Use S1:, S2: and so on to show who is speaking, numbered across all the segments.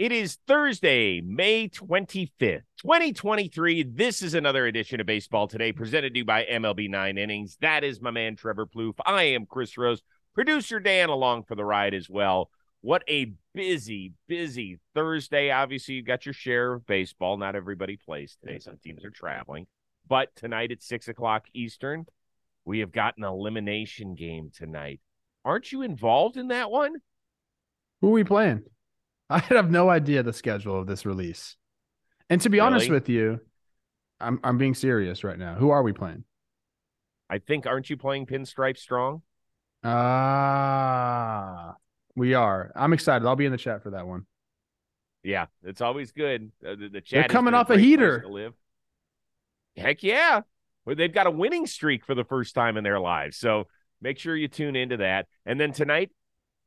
S1: It is Thursday, May 25th, 2023. This is another edition of Baseball Today presented to you by MLB Nine Innings. That is my man, Trevor Plouffe. I am Chris Rose, producer Dan along for the ride as well. What a busy, busy Thursday. Obviously, you got your share of baseball. Not everybody plays today. Some teams are traveling. But tonight at six o'clock Eastern, we have got an elimination game tonight. Aren't you involved in that one?
S2: Who are we playing? I have no idea the schedule of this release. And to be really? honest with you, I'm I'm being serious right now. Who are we playing?
S1: I think aren't you playing Pinstripe Strong?
S2: Ah, uh, we are. I'm excited. I'll be in the chat for that one.
S1: Yeah, it's always good. Uh, the, the, chat.
S2: They're coming off a, heater.
S1: live. Heck yeah! Well, they've got a winning streak for the first time in their lives. So make sure you tune into that. And then tonight,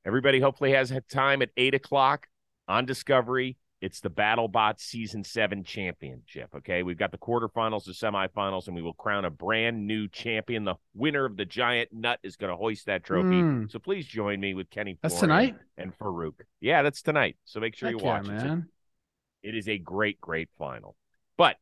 S1: everybody hopefully has time at eight o'clock on Discovery. It's the BattleBot Season 7 Championship. Okay. We've got the quarterfinals, the semifinals, and we will crown a brand new champion. The winner of the giant nut is going to hoist that trophy. Mm. So please join me with Kenny
S2: That's tonight?
S1: and Faruq. Yeah, that's tonight. So make sure Heck you watch yeah, it. Man. It is a great, great final. But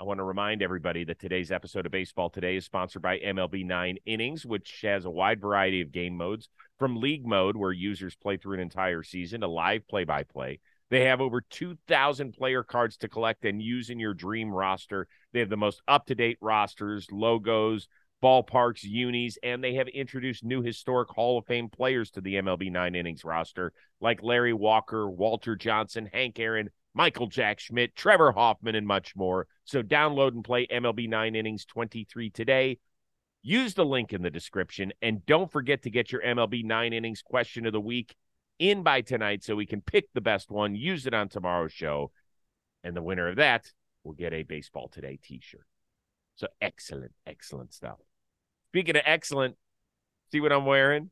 S1: I want to remind everybody that today's episode of Baseball Today is sponsored by MLB Nine Innings, which has a wide variety of game modes from league mode, where users play through an entire season, to live play by play. They have over 2,000 player cards to collect and use in your dream roster. They have the most up to date rosters, logos, ballparks, unis, and they have introduced new historic Hall of Fame players to the MLB Nine Innings roster, like Larry Walker, Walter Johnson, Hank Aaron, Michael Jack Schmidt, Trevor Hoffman, and much more. So download and play MLB 9 Innings 23 today. Use the link in the description. And don't forget to get your MLB 9 Innings question of the week in by tonight so we can pick the best one, use it on tomorrow's show. And the winner of that will get a Baseball Today t shirt. So excellent, excellent stuff. Speaking of excellent, see what I'm wearing?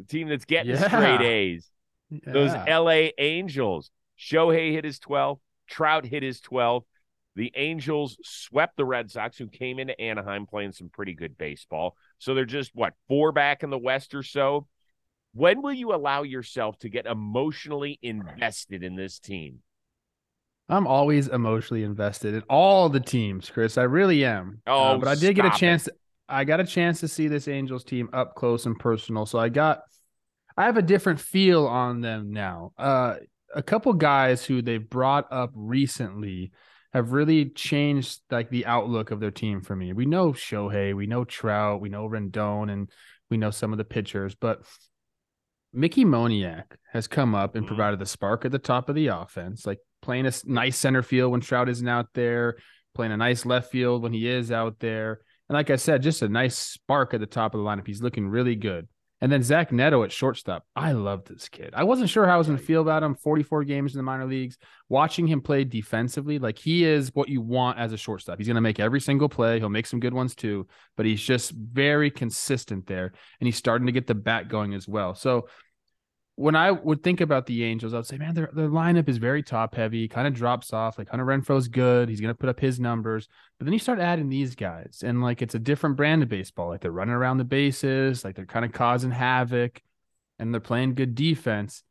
S1: The team that's getting yeah. straight A's. Yeah. Those LA Angels. Shohei hit his 12. Trout hit his 12. The Angels swept the Red Sox, who came into Anaheim playing some pretty good baseball. So they're just, what, four back in the West or so? When will you allow yourself to get emotionally invested in this team?
S2: I'm always emotionally invested in all the teams, Chris. I really am.
S1: Uh, oh,
S2: uh, but I did get a chance. To, I got a chance to see this Angels team up close and personal. So I got, I have a different feel on them now. Uh, a couple guys who they've brought up recently have really changed like the outlook of their team for me. We know Shohei, we know Trout, we know Rendon, and we know some of the pitchers, but Mickey Moniak has come up and mm-hmm. provided the spark at the top of the offense, like playing a nice center field when Trout isn't out there, playing a nice left field when he is out there. And like I said, just a nice spark at the top of the lineup. He's looking really good. And then Zach Neto at shortstop. I love this kid. I wasn't sure how I was going to feel about him. 44 games in the minor leagues. Watching him play defensively, like he is what you want as a shortstop. He's going to make every single play. He'll make some good ones too, but he's just very consistent there. And he's starting to get the bat going as well. So when I would think about the Angels, I would say, man, their, their lineup is very top heavy, kind of drops off. Like Hunter Renfroe's good. He's going to put up his numbers. But then you start adding these guys, and like it's a different brand of baseball. Like they're running around the bases, like they're kind of causing havoc, and they're playing good defense.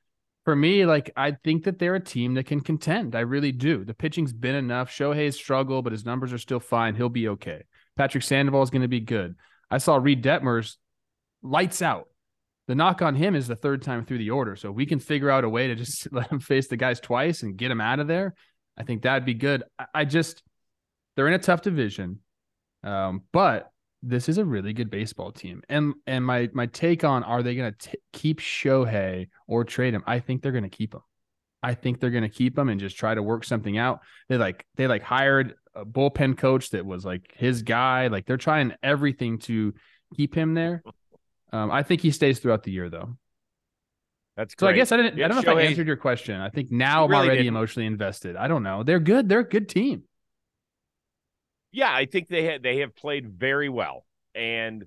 S2: For me, like I think that they're a team that can contend. I really do. The pitching's been enough. Shohei's struggle, but his numbers are still fine. He'll be okay. Patrick Sandoval is going to be good. I saw Reid Detmers lights out the knock on him is the third time through the order. So we can figure out a way to just let him face the guys twice and get him out of there. I think that'd be good. I, just they're in a tough division, um, but this is a really good baseball team. And and my my take on are they going to keep Shohei or trade him? I think they're going to keep him. I think they're going to keep him and just try to work something out. They like they like hired a bullpen coach that was like his guy. Like they're trying everything to keep him there. Um, I think he stays throughout the year though.
S1: That's
S2: great. so. I guess I didn't. I don't know if I answered your question. I think now really I'm already didn't. emotionally invested. I don't know. They're good. They're a good team.
S1: Yeah, I think they have they have played very well, and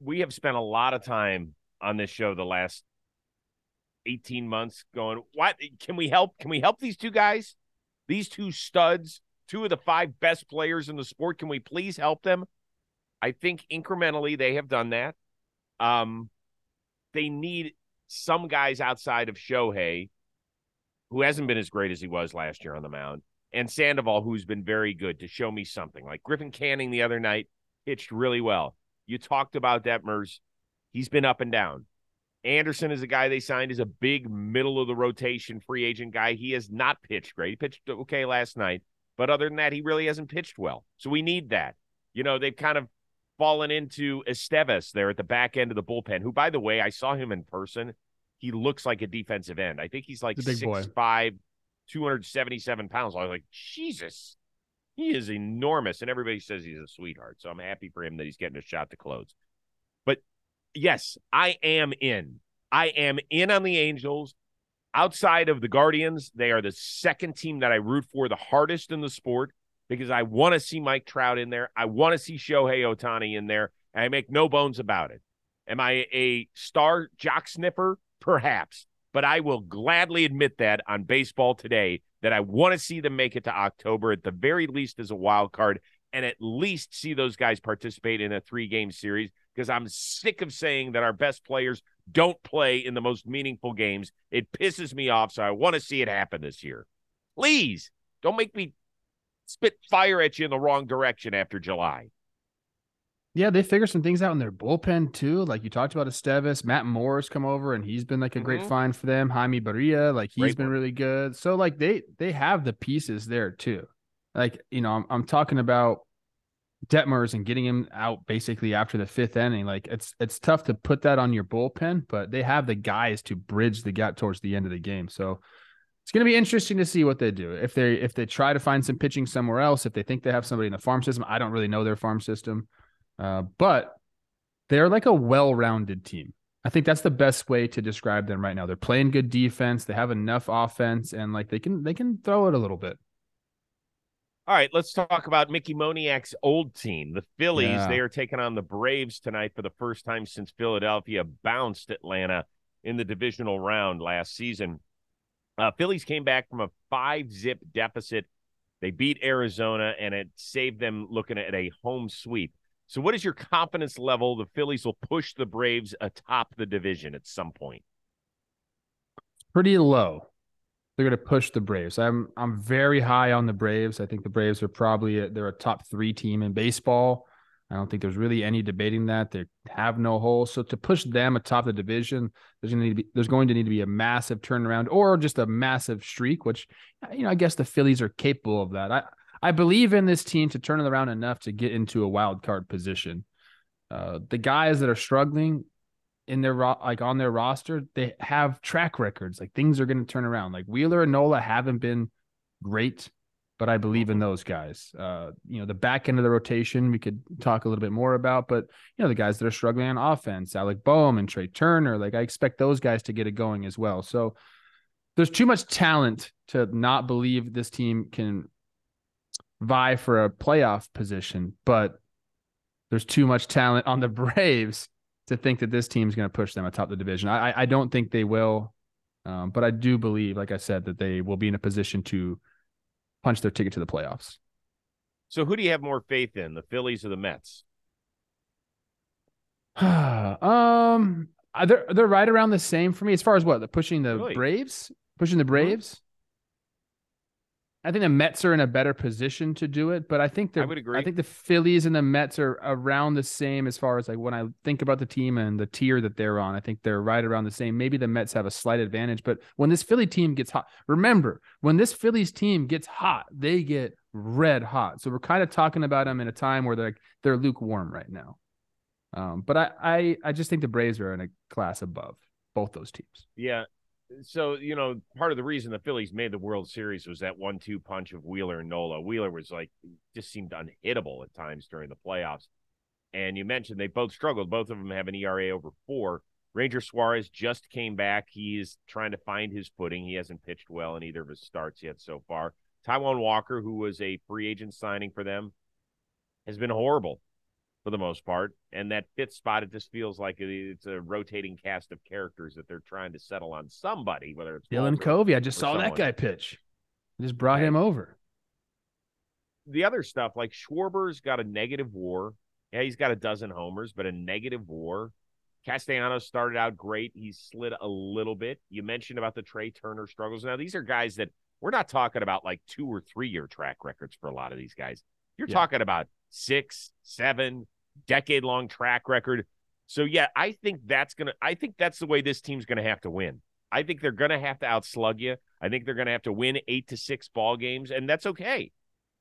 S1: we have spent a lot of time on this show the last 18 months going what can we help can we help these two guys these two studs two of the five best players in the sport can we please help them i think incrementally they have done that um, they need some guys outside of Shohei who hasn't been as great as he was last year on the mound, and Sandoval, who's been very good to show me something. Like Griffin Canning the other night pitched really well. You talked about Detmers. He's been up and down. Anderson is a guy they signed as a big middle of the rotation free agent guy. He has not pitched great. He pitched okay last night, but other than that, he really hasn't pitched well. So we need that. You know, they've kind of fallen into Estevez there at the back end of the bullpen, who, by the way, I saw him in person. He looks like a defensive end. I think he's like six five, 277 pounds. I was like, Jesus, he is enormous. And everybody says he's a sweetheart. So I'm happy for him that he's getting a shot to close. But yes, I am in. I am in on the Angels. Outside of the Guardians, they are the second team that I root for the hardest in the sport because I want to see Mike Trout in there. I want to see Shohei Ohtani in there. I make no bones about it. Am I a star jock sniffer? Perhaps. But I will gladly admit that on baseball today that I want to see them make it to October at the very least as a wild card and at least see those guys participate in a three game series because I'm sick of saying that our best players don't play in the most meaningful games. It pisses me off. So I want to see it happen this year. Please don't make me spit fire at you in the wrong direction after July.
S2: Yeah, they figure some things out in their bullpen too. Like you talked about Estevez, Matt Moore's come over and he's been like a mm-hmm. great find for them. Jaime Barria, like he's great been one. really good. So like they they have the pieces there too. Like, you know, I'm I'm talking about Detmers and getting him out basically after the fifth inning. Like it's it's tough to put that on your bullpen, but they have the guys to bridge the gap towards the end of the game. So it's going to be interesting to see what they do. If they if they try to find some pitching somewhere else, if they think they have somebody in the farm system, I don't really know their farm system, uh, but they're like a well-rounded team. I think that's the best way to describe them right now. They're playing good defense. They have enough offense, and like they can they can throw it a little bit.
S1: All right, let's talk about Mickey Moniak's old team, the Phillies. Yeah. They are taking on the Braves tonight for the first time since Philadelphia bounced Atlanta in the divisional round last season. Uh, Phillies came back from a five zip deficit. They beat Arizona, and it saved them looking at a home sweep. So, what is your confidence level? The Phillies will push the Braves atop the division at some point.
S2: Pretty low they're going to push the Braves. I'm I'm very high on the Braves. I think the Braves are probably a, they're a top three team in baseball. I don't think there's really any debating that they have no hole. So to push them atop the division, there's going to need to be there's going to need to be a massive turnaround or just a massive streak, which you know I guess the Phillies are capable of that. I I believe in this team to turn it around enough to get into a wild card position. Uh, the guys that are struggling, in their ro- like on their roster, they have track records. Like things are going to turn around. Like Wheeler and Nola haven't been great, but I believe in those guys. Uh, you know, the back end of the rotation we could talk a little bit more about, but you know, the guys that are struggling on offense, Alec Bohm and Trea Turner, like I expect those guys to get it going as well. So there's too much talent to not believe this team can vie for a playoff position, but there's too much talent on the Braves to think that this team's going to push them atop the division. I, I don't think they will, um, but I do believe, like I said, that they will be in a position to punch their ticket to the playoffs.
S1: So, who do you have more faith in, the Phillies or the Mets?
S2: um, they're they're right around the same for me as far as what the pushing the really? Braves, pushing the. Braves. I think the Mets are in a better position to do it, but I think I would agree. I think the Phillies and the Mets are around the same as far as like when I think about the team and the tier that they're on. I think they're right around the same. Maybe the Mets have a slight advantage, but when this Philly team gets hot, remember when this Phillies team gets hot, they get red hot. So we're kind of talking about them in a time where they're like, they're lukewarm right now. Um, but I, I I just think the Braves are in a class above both those teams.
S1: Yeah, so you know part of the reason the Phillies made the World Series was that one-two punch of Wheeler and Nola. Wheeler was like just seemed unhittable at times during the playoffs. And you mentioned they both struggled. Both of them have an ERA over four. Ranger Suarez just came back. He's trying to find his footing. He hasn't pitched well in either of his starts yet so far. Taijuan Walker, who was a free agent signing for them, has been horrible for the most part. And that fifth spot, it just feels like it's a rotating cast of characters that they're trying to settle on somebody, whether it's
S2: Dylan Covey. I just saw someone. that guy pitch. I just brought him over.
S1: The other stuff, like Schwarber's got a negative war. Yeah, he's got a dozen homers, but a negative war. Castellanos started out great. He slid a little bit. You mentioned about the Trea Turner struggles. Now, these are guys that we're not talking about like two or three year track records for a lot of these guys. You're yeah. talking about six, seven, decade long track record. So yeah, I think that's gonna. I think that's the way this team's gonna have to win. I think they're gonna have to outslug you. I think they're gonna have to win eight to six ball games, and that's okay.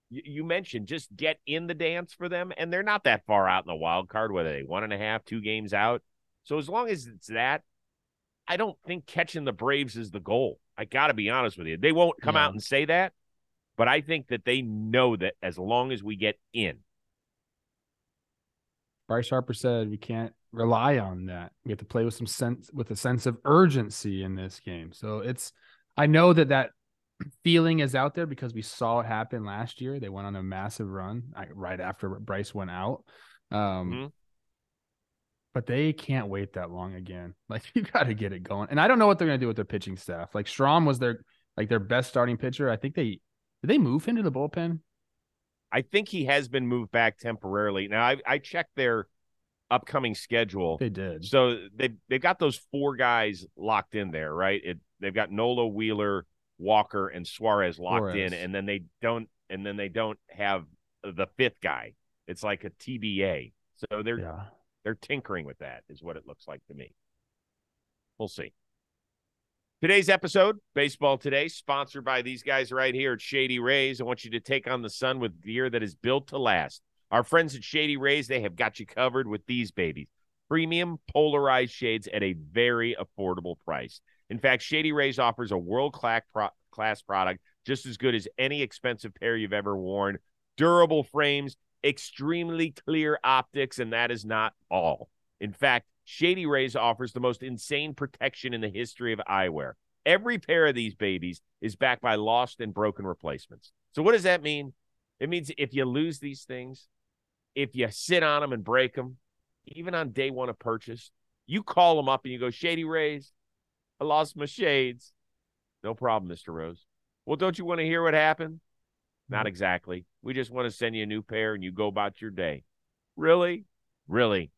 S1: You, you mentioned just get in the dance for them, and they're not that far out in the wild card. Whether they one and a half, two games out. So as long as it's that, I don't think catching the Braves is the goal. I got to be honest with you. They won't come yeah. out and say that, but I think that they know that as long as we get in.
S2: Bryce Harper said we can't rely on that. We have to play with some sense with a sense of urgency in this game. So it's I know that that feeling is out there because we saw it happen last year. They went on a massive run right after Bryce went out. Um, mm-hmm. But they can't wait that long again. Like you got to get it going. And I don't know what they're going to do with their pitching staff. Like Strahm was their like their best starting pitcher. I think they did they move him to the bullpen.
S1: I think he has been moved back temporarily. Now I, I checked their upcoming schedule.
S2: They did.
S1: So they they've got those four guys locked in there, right? It they've got Nola, Wheeler, Walker, and Suarez locked Suarez. in, and then they don't and then they don't have the fifth guy. It's like a TBA. So they're yeah. they're tinkering with that, is what it looks like to me. We'll see. Today's episode, Baseball Today, sponsored by these guys right here at Shady Rays. I want you to take on the sun with gear that is built to last. Our friends at Shady Rays, they have got you covered with these babies. Premium polarized shades at a very affordable price. In fact, Shady Rays offers a world class product just as good as any expensive pair you've ever worn. Durable frames, extremely clear optics, and that is not all. In fact, Shady Rays offers the most insane protection in the history of eyewear. Every pair of these babies is backed by lost and broken replacements. So, what does that mean? It means if you lose these things, if you sit on them and break them, even on day one of purchase, you call them up and you go, Shady Rays, I lost my shades. No problem, Mr. Rose. Well, don't you want to hear what happened? Not mm-hmm. exactly. We just want to send you a new pair and you go about your day. Really? Really?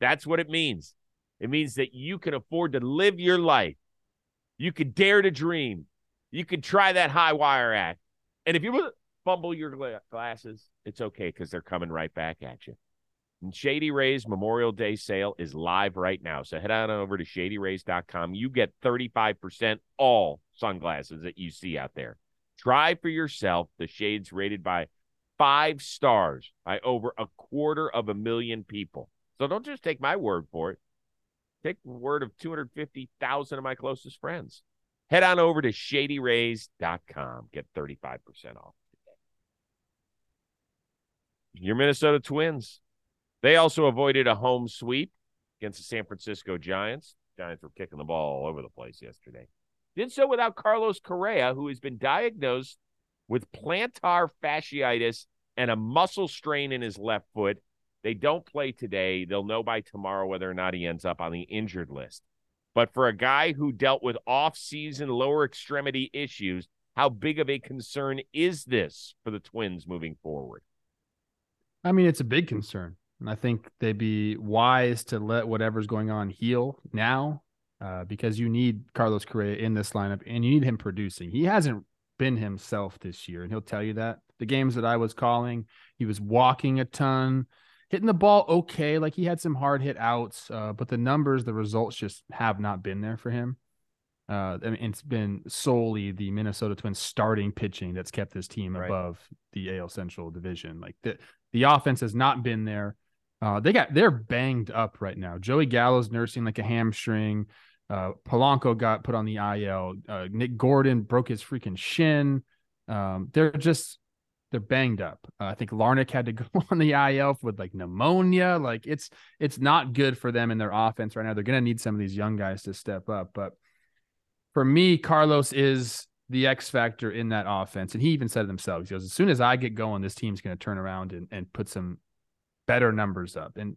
S1: That's what it means. It means that you can afford to live your life. You could dare to dream. You could try that high wire act. And if you fumble your glasses, it's okay because they're coming right back at you. And Shady Rays Memorial Day sale is live right now. So head on over to shadyrays.com. You get 35% all sunglasses that you see out there. Try for yourself the shades rated by five stars by over a quarter of a million people. So don't just take my word for it. Take the word of 250,000 of my closest friends. Head on over to shadyrays.com. Get 35% off your Minnesota Twins. They also avoided a home sweep against the San Francisco Giants. Giants were kicking the ball all over the place yesterday. Did so without Carlos Correa, who has been diagnosed with plantar fasciitis and a muscle strain in his left foot. They don't play today. They'll know by tomorrow whether or not he ends up on the injured list. But for a guy who dealt with off-season lower extremity issues, how big of a concern is this for the Twins moving forward?
S2: I mean, it's a big concern. And I think they'd be wise to let whatever's going on heal now uh, because you need Carlos Correa in this lineup and you need him producing. He hasn't been himself this year, and he'll tell you that. The games that I was calling, he was walking a ton, hitting the ball okay. Like he had some hard hit outs, uh, but the numbers, the results just have not been there for him. Uh, I mean, it's been solely the Minnesota Twins starting pitching that's kept this team right. above the AL Central division. Like the the offense has not been there. Uh, they got they're banged up right now. Joey Gallo's nursing like a hamstring. Uh, Polanco got put on the IL. Uh, Nick Gordon broke his freaking shin. Um, they're just they're banged up. Uh, I think Larnach had to go on the IL with like pneumonia. Like it's it's not good for them in their offense right now. They're gonna need some of these young guys to step up. But for me, Carlos is the X factor in that offense. And he even said it himself. He goes, as soon as I get going, this team's going to turn around and, and put some better numbers up. And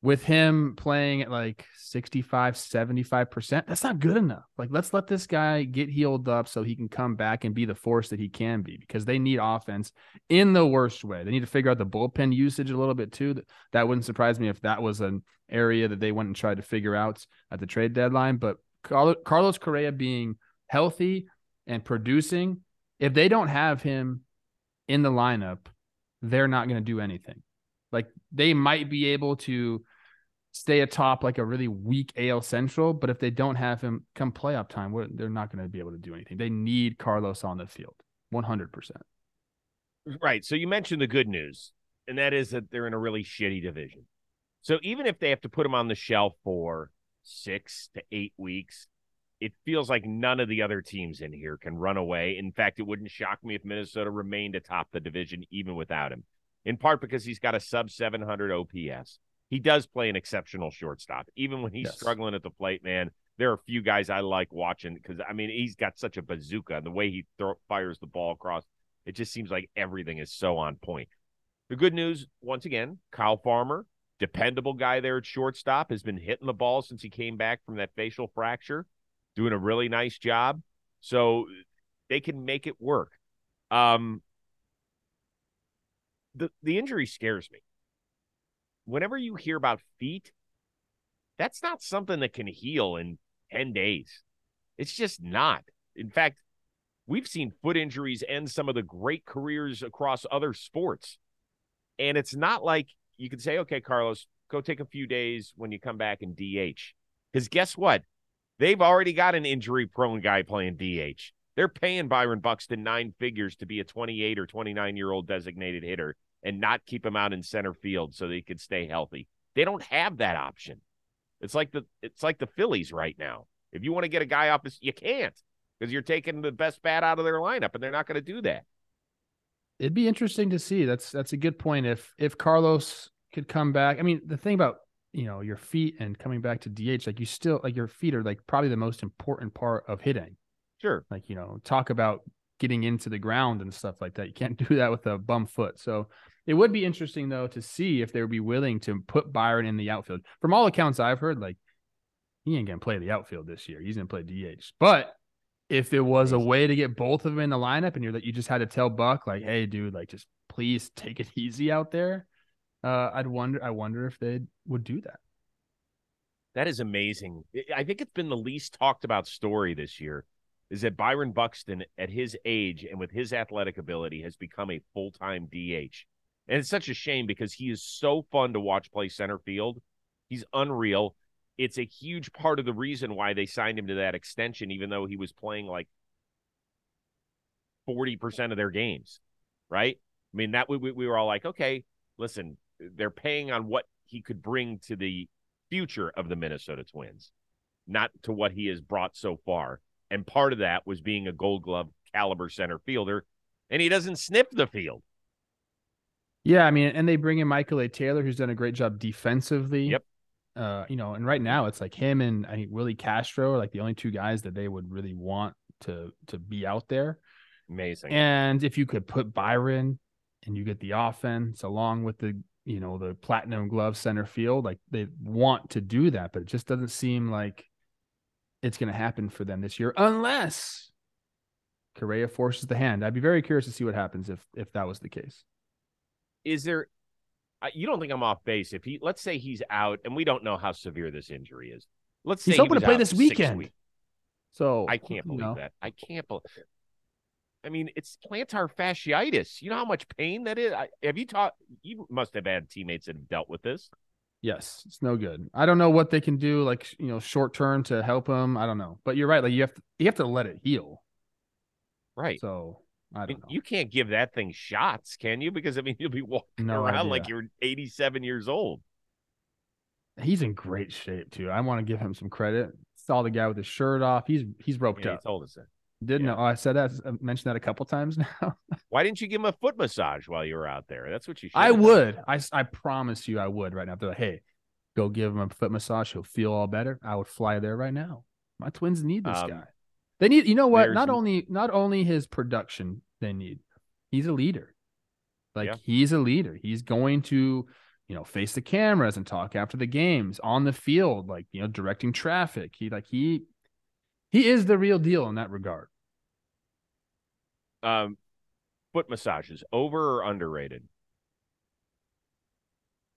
S2: with him playing at like 65, 75%, that's not good enough. Like, let's let this guy get healed up so he can come back and be the force that he can be because they need offense in the worst way. They need to figure out the bullpen usage a little bit too. That wouldn't surprise me if that was an area that they went and tried to figure out at the trade deadline. But Carlos Correa being healthy and producing, if they don't have him in the lineup, they're not going to do anything. Like they might be able to stay atop like a really weak AL Central, but if they don't have him come playoff time, they're not going to be able to do anything. They need Carlos on the field, one hundred percent.
S1: Right. So you mentioned the good news, and that is that they're in a really shitty division. So even if they have to put him on the shelf for six to eight weeks, it feels like none of the other teams in here can run away. In fact, it wouldn't shock me if Minnesota remained atop the division even without him in part because he's got a sub 700 OPS. He does play an exceptional shortstop. Even when he's yes. struggling at the plate, man, there are a few guys I like watching because, I mean, he's got such a bazooka and the way he throw, fires the ball across, it just seems like everything is so on point. The good news, once again, Kyle Farmer, dependable guy there at shortstop, has been hitting the ball since he came back from that facial fracture, doing a really nice job. So they can make it work. Um, the the injury scares me. Whenever you hear about feet, that's not something that can heal in 10 days. It's just not. In fact, we've seen foot injuries end some of the great careers across other sports. And it's not like you can say, okay, Carlos, go take a few days when you come back and DH. Because guess what? They've already got an injury prone guy playing DH. They're paying Byron Buxton nine figures to be a 28 or 29 year old designated hitter and not keep him out in center field so they could stay healthy. They don't have that option. It's like the it's like the Phillies right now. If you want to get a guy off this, you can't because you're taking the best bat out of their lineup, and they're not going to do that.
S2: It'd be interesting to see. That's that's a good point. If if Carlos could come back, I mean, the thing about you know your feet and coming back to DH, like you still like your feet are like probably the most important part of hitting.
S1: Sure.
S2: Like you know, talk about getting into the ground and stuff like that. You can't do that with a bum foot. So it would be interesting though to see if they would be willing to put Byron in the outfield. From all accounts I've heard, like he ain't gonna play the outfield this year. He's gonna play DH. But if there was a way to get both of them in the lineup and you're that you just had to tell Buck, like, hey, dude, like just please take it easy out there. Uh, I'd wonder I wonder if they would do that.
S1: That is amazing. I think it's been the least talked about story this year is that Byron Buxton, at his age and with his athletic ability, has become a full time DH. And it's such a shame because he is so fun to watch play center field. He's unreal. It's a huge part of the reason why they signed him to that extension, even though he was playing like 40% of their games, right? I mean, that we, we were all like, okay, listen, they're paying on what he could bring to the future of the Minnesota Twins, not to what he has brought so far. And part of that was being a gold glove caliber center fielder, and he doesn't sniff the field.
S2: Yeah, I mean, and they bring in Michael A. Taylor, who's done a great job defensively.
S1: Yep.
S2: Uh, you know, and right now it's like him and I think Willi Castro are like the only two guys that they would really want to to be out there.
S1: Amazing.
S2: And if you could put Byron and you get the offense along with the you know the platinum glove center field, like they want to do that, but it just doesn't seem like it's going to happen for them this year unless Correa forces the hand. I'd be very curious to see what happens if if that was the case.
S1: Is there you don't think I'm off base if he let's say he's out and we don't know how severe this injury is. Let's say
S2: he's hoping he to play this weekend. So
S1: I can't believe no. that. I can't believe I mean, it's plantar fasciitis. You know how much pain that is. I, have you taught? You must have had teammates that have dealt with this.
S2: Yes, it's no good. I don't know what they can do, like you know, short term to help him. I don't know, but you're right. Like you have to, you have to let it heal.
S1: Right.
S2: So I don't know.
S1: You can't give that thing shots, can you? Because I mean, you'll be walking no around idea. like you're 87 years old.
S2: He's in great shape too. I want to give him some credit. Saw the guy with his shirt off. He's he's roped
S1: yeah,
S2: up.
S1: He told us that.
S2: Didn't yeah. know. Oh, I said that. I mentioned that a couple times now.
S1: Why didn't you give him a foot massage while you were out there? That's what you. Should.
S2: I would. I I promise you, I would right now. They're like, hey, go give him a foot massage. He'll feel all better. I would fly there right now. My twins need this um, guy. They need. You know what? Not only not only his production they need. He's a leader. Like yeah. he's a leader. He's going to you know, face the cameras and talk after the games on the field, like, you know, directing traffic. He like he he is the real deal in that regard.
S1: Um foot massages, over or underrated?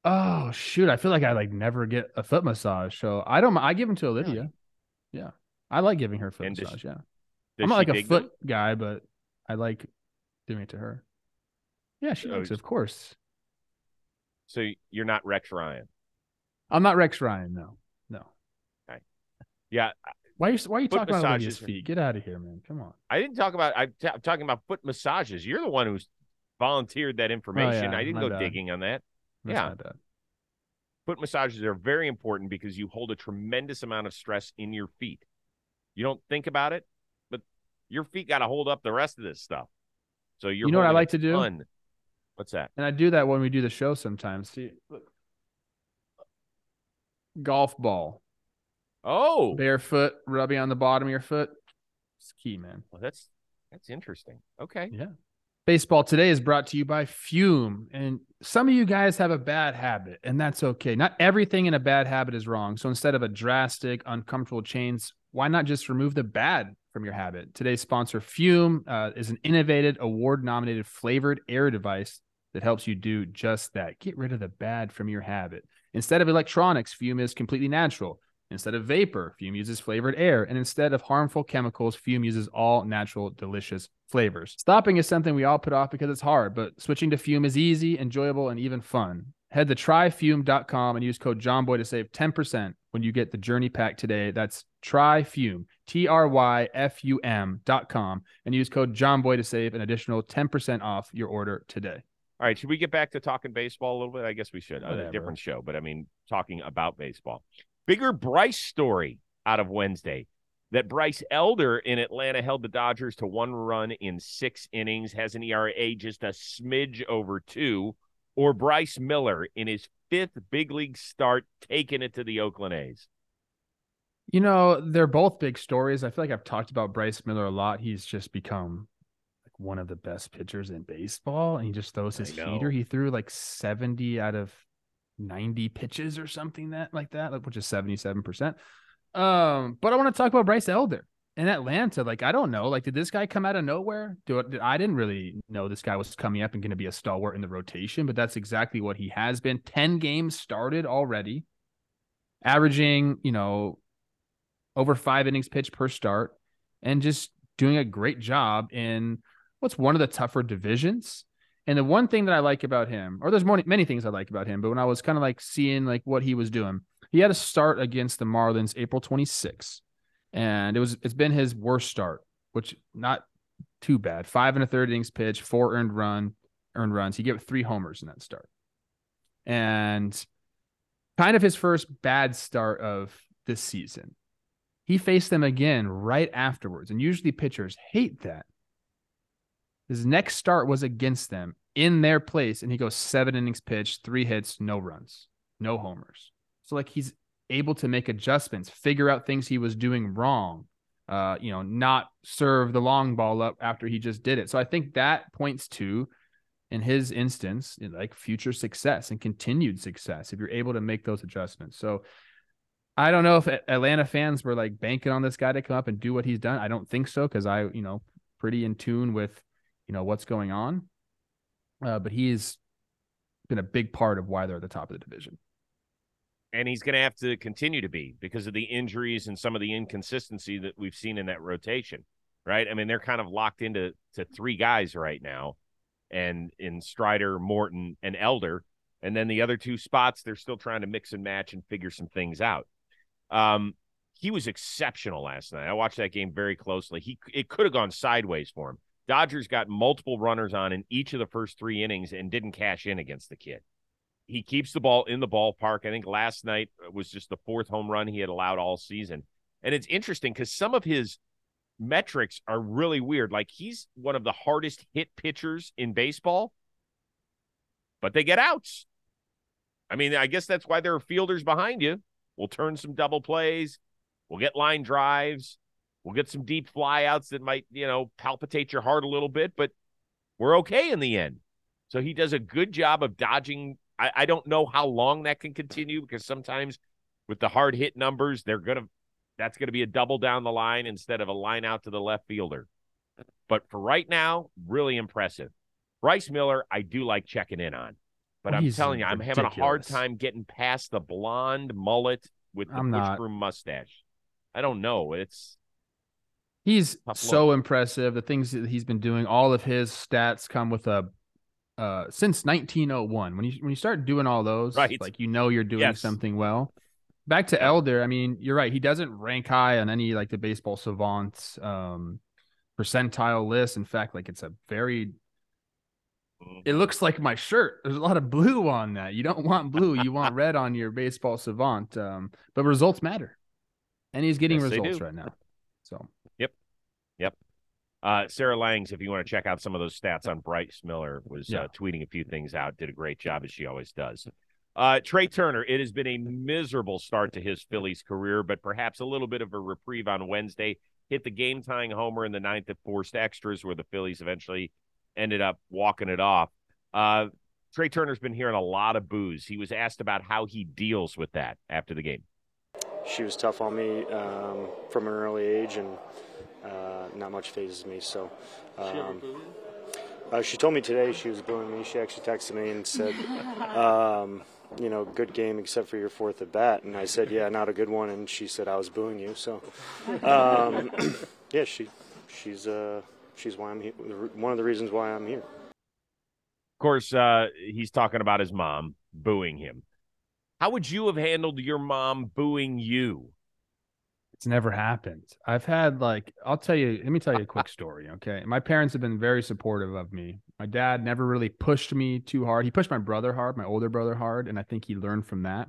S2: Oh shoot. I feel like I like never get a foot massage. So I don't I give them to Olivia. Yeah. yeah. I like giving her foot and massage, yeah. I'm not like a foot them? guy, but I like doing it to her. Yeah, she likes it, of course.
S1: So you're not Rex Ryan.
S2: I'm not Rex Ryan. No, no.
S1: Okay. Yeah.
S2: Why are you Why are you talking about Olivia's feet? Get out of here, man! Come on.
S1: I didn't talk about. I'm, t- I'm talking about foot massages. You're the one who's volunteered that information. Oh, yeah, I didn't go bad. digging on that. That's yeah. Foot massages are very important because you hold a tremendous amount of stress in your feet. You don't think about it, but your feet got to hold up the rest of this stuff. So you're
S2: you know what I like to do?
S1: What's that?
S2: And I do that when we do the show sometimes. See, look. Golf ball.
S1: Oh,
S2: barefoot, rubbing on the bottom of your foot. It's key, man.
S1: Well, that's that's interesting. Okay.
S2: Yeah. Baseball today is brought to you by Fume. And some of you guys have a bad habit, and that's okay. Not everything in a bad habit is wrong. So instead of a drastic, uncomfortable change, why not just remove the bad from your habit? Today's sponsor, Fume, uh, is an innovative, award nominated flavored air device that helps you do just that. Get rid of the bad from your habit. Instead of electronics, fume is completely natural. Instead of vapor, fume uses flavored air. And instead of harmful chemicals, fume uses all natural, delicious flavors. Stopping is something we all put off because it's hard, but switching to fume is easy, enjoyable, and even fun. Head to tryfum.com and use code JOMBOY to save 10% when you get the journey pack today. That's tryfum, T R Y F U M.com, and use code JOMBOY to save an additional 10% off your order today.
S1: All right, should we get back to talking baseball a little bit? I guess we should. A different show, but I mean, talking about baseball. Bigger Bryce story out of Wednesday that Bryce Elder in Atlanta held the Dodgers to one run in six innings, has an ERA just a smidge over two, or Bryce Miller in his fifth big league start taking it to the Oakland A's.
S2: You know, they're both big stories. I feel like I've talked about Bryce Miller a lot. He's just become like one of the best pitchers in baseball, and he just throws his heater. He threw like 70 out of 90 pitches or something that like that, which is 77%. Um, but I want to talk about Bryce Elder in Atlanta. Like, I don't know. Like, did this guy come out of nowhere? Do I didn't really know this guy was coming up and going to be a stalwart in the rotation, but that's exactly what he has been. 10 games started already, averaging, you know, over five innings pitched per start, and just doing a great job in what's one of the tougher divisions. And the one thing that I like about him, or there's more, many things I like about him, but when I was kind of like seeing like what he was doing, he had a start against the Marlins April 26th, and it was it's been his worst start, which not too bad. Five and a third innings pitch, four earned run, earned runs. He gave three homers in that start, and kind of his first bad start of this season. He faced them again right afterwards, and usually pitchers hate that his next start was against them in their place, and he goes seven innings pitched, three hits, no runs, no homers. So like he's able to make adjustments, figure out things he was doing wrong, uh, you know, not serve the long ball up after he just did it. So I think that points to, in his instance, like future success and continued success if you're able to make those adjustments. So I don't know if Atlanta fans were like banking on this guy to come up and do what he's done. I don't think so because I, you know, pretty in tune with you know what's going on. Uh, but he's been a big part of why they're at the top of the division.
S1: And he's going to have to continue to be because of the injuries and some of the inconsistency that we've seen in that rotation, right? I mean, they're kind of locked into to three guys right now, and in Strider, Morton, and Elder, and then the other two spots they're still trying to mix and match and figure some things out. Um, he was exceptional last night. I watched that game very closely. He it could have gone sideways for him. Dodgers got multiple runners on in each of the first three innings and didn't cash in against the kid. He keeps the ball in the ballpark. I think last night uh, was just the fourth home run he had allowed all season. And it's interesting because some of his metrics are really weird. Like he's one of the hardest hit pitchers in baseball, but they get outs. I mean, I guess that's why there are fielders behind you. We'll turn some double plays. We'll get line drives. We'll get some deep flyouts that might, you know, palpitate your heart a little bit, but we're okay in the end. So he does a good job of dodging I, I don't know how long that can continue because sometimes with the hard hit numbers, they're gonna that's gonna be a double down the line instead of a line out to the left fielder. But for right now, really impressive. Bryce Miller, I do like checking in on. But I'm telling you, ridiculous. I'm having a hard time getting past the blonde mullet with the I'm Butch Groom mustache. I don't know. It's
S2: he's so look. impressive. The things that he's been doing, all of his stats come with a uh since 1901. When you when you start doing all those, right. like you know you're doing yes. something well. Back to Elder, I mean, you're right. He doesn't rank high on any like the baseball savants um percentile list. In fact, like it's a very it looks like my shirt. There's a lot of blue on that. You don't want blue. You want red on your baseball savant. Um, but results matter, and he's getting yes, results right now. So.
S1: Uh, Sarah Langs, if you want to check out some of those stats on Bryce Miller, was yeah. uh, tweeting a few things out. Did a great job as she always does. Uh, Trea Turner, it has been a miserable start to his Phillies career, but perhaps a little bit of a reprieve on Wednesday. Hit the game tying homer in the ninth that forced extras, where the Phillies eventually ended up walking it off. Uh, Trea Turner's been hearing a lot of boos. He was asked about how he deals with that after the game.
S3: She was tough on me um, from an early age, and uh, not much phases me. So, um, uh, she told me today she was booing me. She actually texted me and said, um, "You know, good game except for your fourth at bat." And I said, "Yeah, not a good one." And she said, "I was booing you." So, um, yeah, she she's uh, she's why I'm here. One of the reasons why I'm here. Of
S1: course, uh, he's talking about his mom booing him. How would you have handled your mom booing you?
S2: It's never happened. I've had like I'll tell you. Let me tell you a quick story. Okay, my parents have been very supportive of me. My dad never really pushed me too hard. He pushed my brother hard, my older brother hard, and I think he learned from that.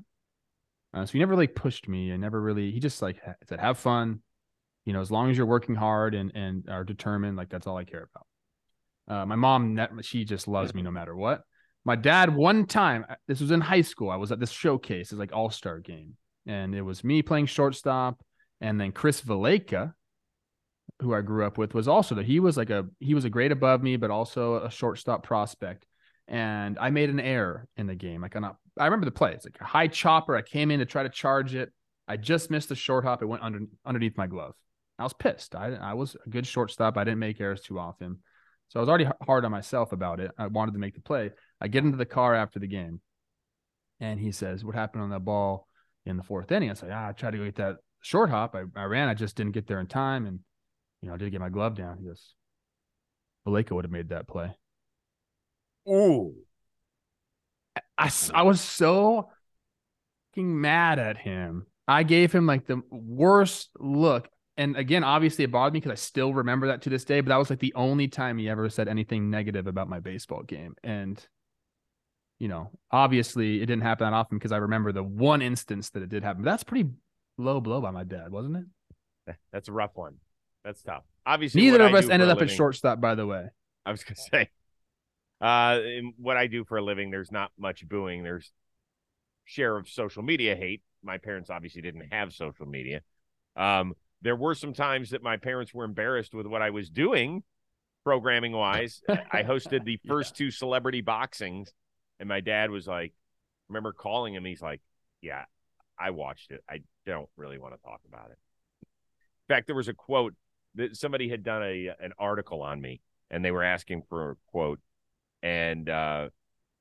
S2: Uh, so he never really pushed me and never really. He just like said, "Have fun, you know, as long as you're working hard and and are determined, like that's all I care about. Uh, my mom, she just loves me no matter what. My dad, one time, uh, this was in high school. I was at this showcase, it's like all star game, and it was me playing shortstop, and then Chris Valaika, who I grew up with, was also there. He was like a he was a grade above me, but also a shortstop prospect. And I made an error in the game. Like I'm not, I remember the play. It's like a high chopper. I came in to try to charge it. I just missed the short hop. It went under underneath my glove. I was pissed. I I was a good shortstop. I didn't make errors too often, so I was already hard on myself about it. I wanted to make the play. I get into the car after the game, and he says, "What happened on that ball in the fourth inning?" I say, "Ah, I tried to go get that short hop. I, I ran. I just didn't get there in time, and you know, I did get my glove down." He goes, "Valaika would have made that play."
S1: Ooh,
S2: I, I was so fucking mad at him. I gave him like the worst look and again, obviously it bothered me because I still remember that to this day. But that was like the only time he ever said anything negative about my baseball game. And you know, obviously it didn't happen that often because I remember the one instance that it did happen. But that's pretty low blow by my dad, wasn't it?
S1: That's a rough one. That's tough. Obviously,
S2: neither of us ended up living, at shortstop. By the way,
S1: I was gonna say, uh, what I do for a living, there's not much booing. There's share of social media hate. My parents obviously didn't have social media. Um, there were some times that my parents were embarrassed with what I was doing programming wise. I hosted the first yeah. two celebrity boxings, and my dad was like, I remember calling him. He's like, Yeah, I watched it. I don't really want to talk about it. In fact, there was a quote that somebody had done a an article on me, and they were asking for a quote, and uh,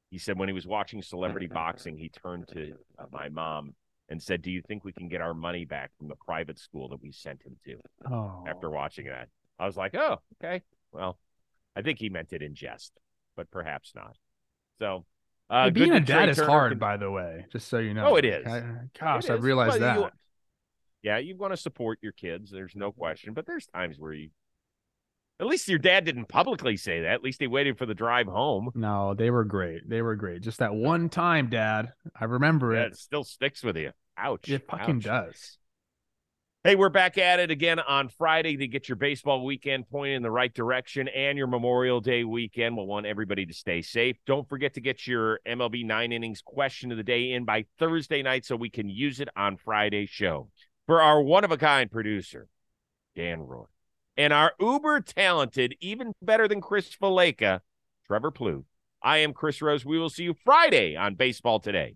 S1: he said when he was watching celebrity boxing, he turned to uh, my mom and said, "Do you think we can get our money back from the private school that we sent him to?"
S2: Oh.
S1: After watching that, I was like, "Oh, okay. Well, I think he meant it in jest, but perhaps not." So,
S2: uh, being a dad is hard, can... by the way. Just so you know.
S1: Oh, it is.
S2: I, gosh, it is. I realized well, that. You,
S1: yeah, you want to support your kids. There's no question, but there's times where you at least your dad didn't publicly say that. At least he waited for the drive home.
S2: No, they were great. They were great. Just that one time, Dad. I remember yeah, it.
S1: It still sticks with you. Ouch.
S2: It fucking
S1: Ouch.
S2: does.
S1: Hey, we're back at it again on Friday to get your baseball weekend pointed in the right direction and your Memorial Day weekend. We'll want everybody to stay safe. Don't forget to get your MLB nine innings question of the day in by Thursday night so we can use it on Friday's show. For our one of a kind producer, Dan Roy, and our uber talented, even better than Chris Valaika, Trevor Plouffe. I am Chris Rose. We will see you Friday on Baseball Today.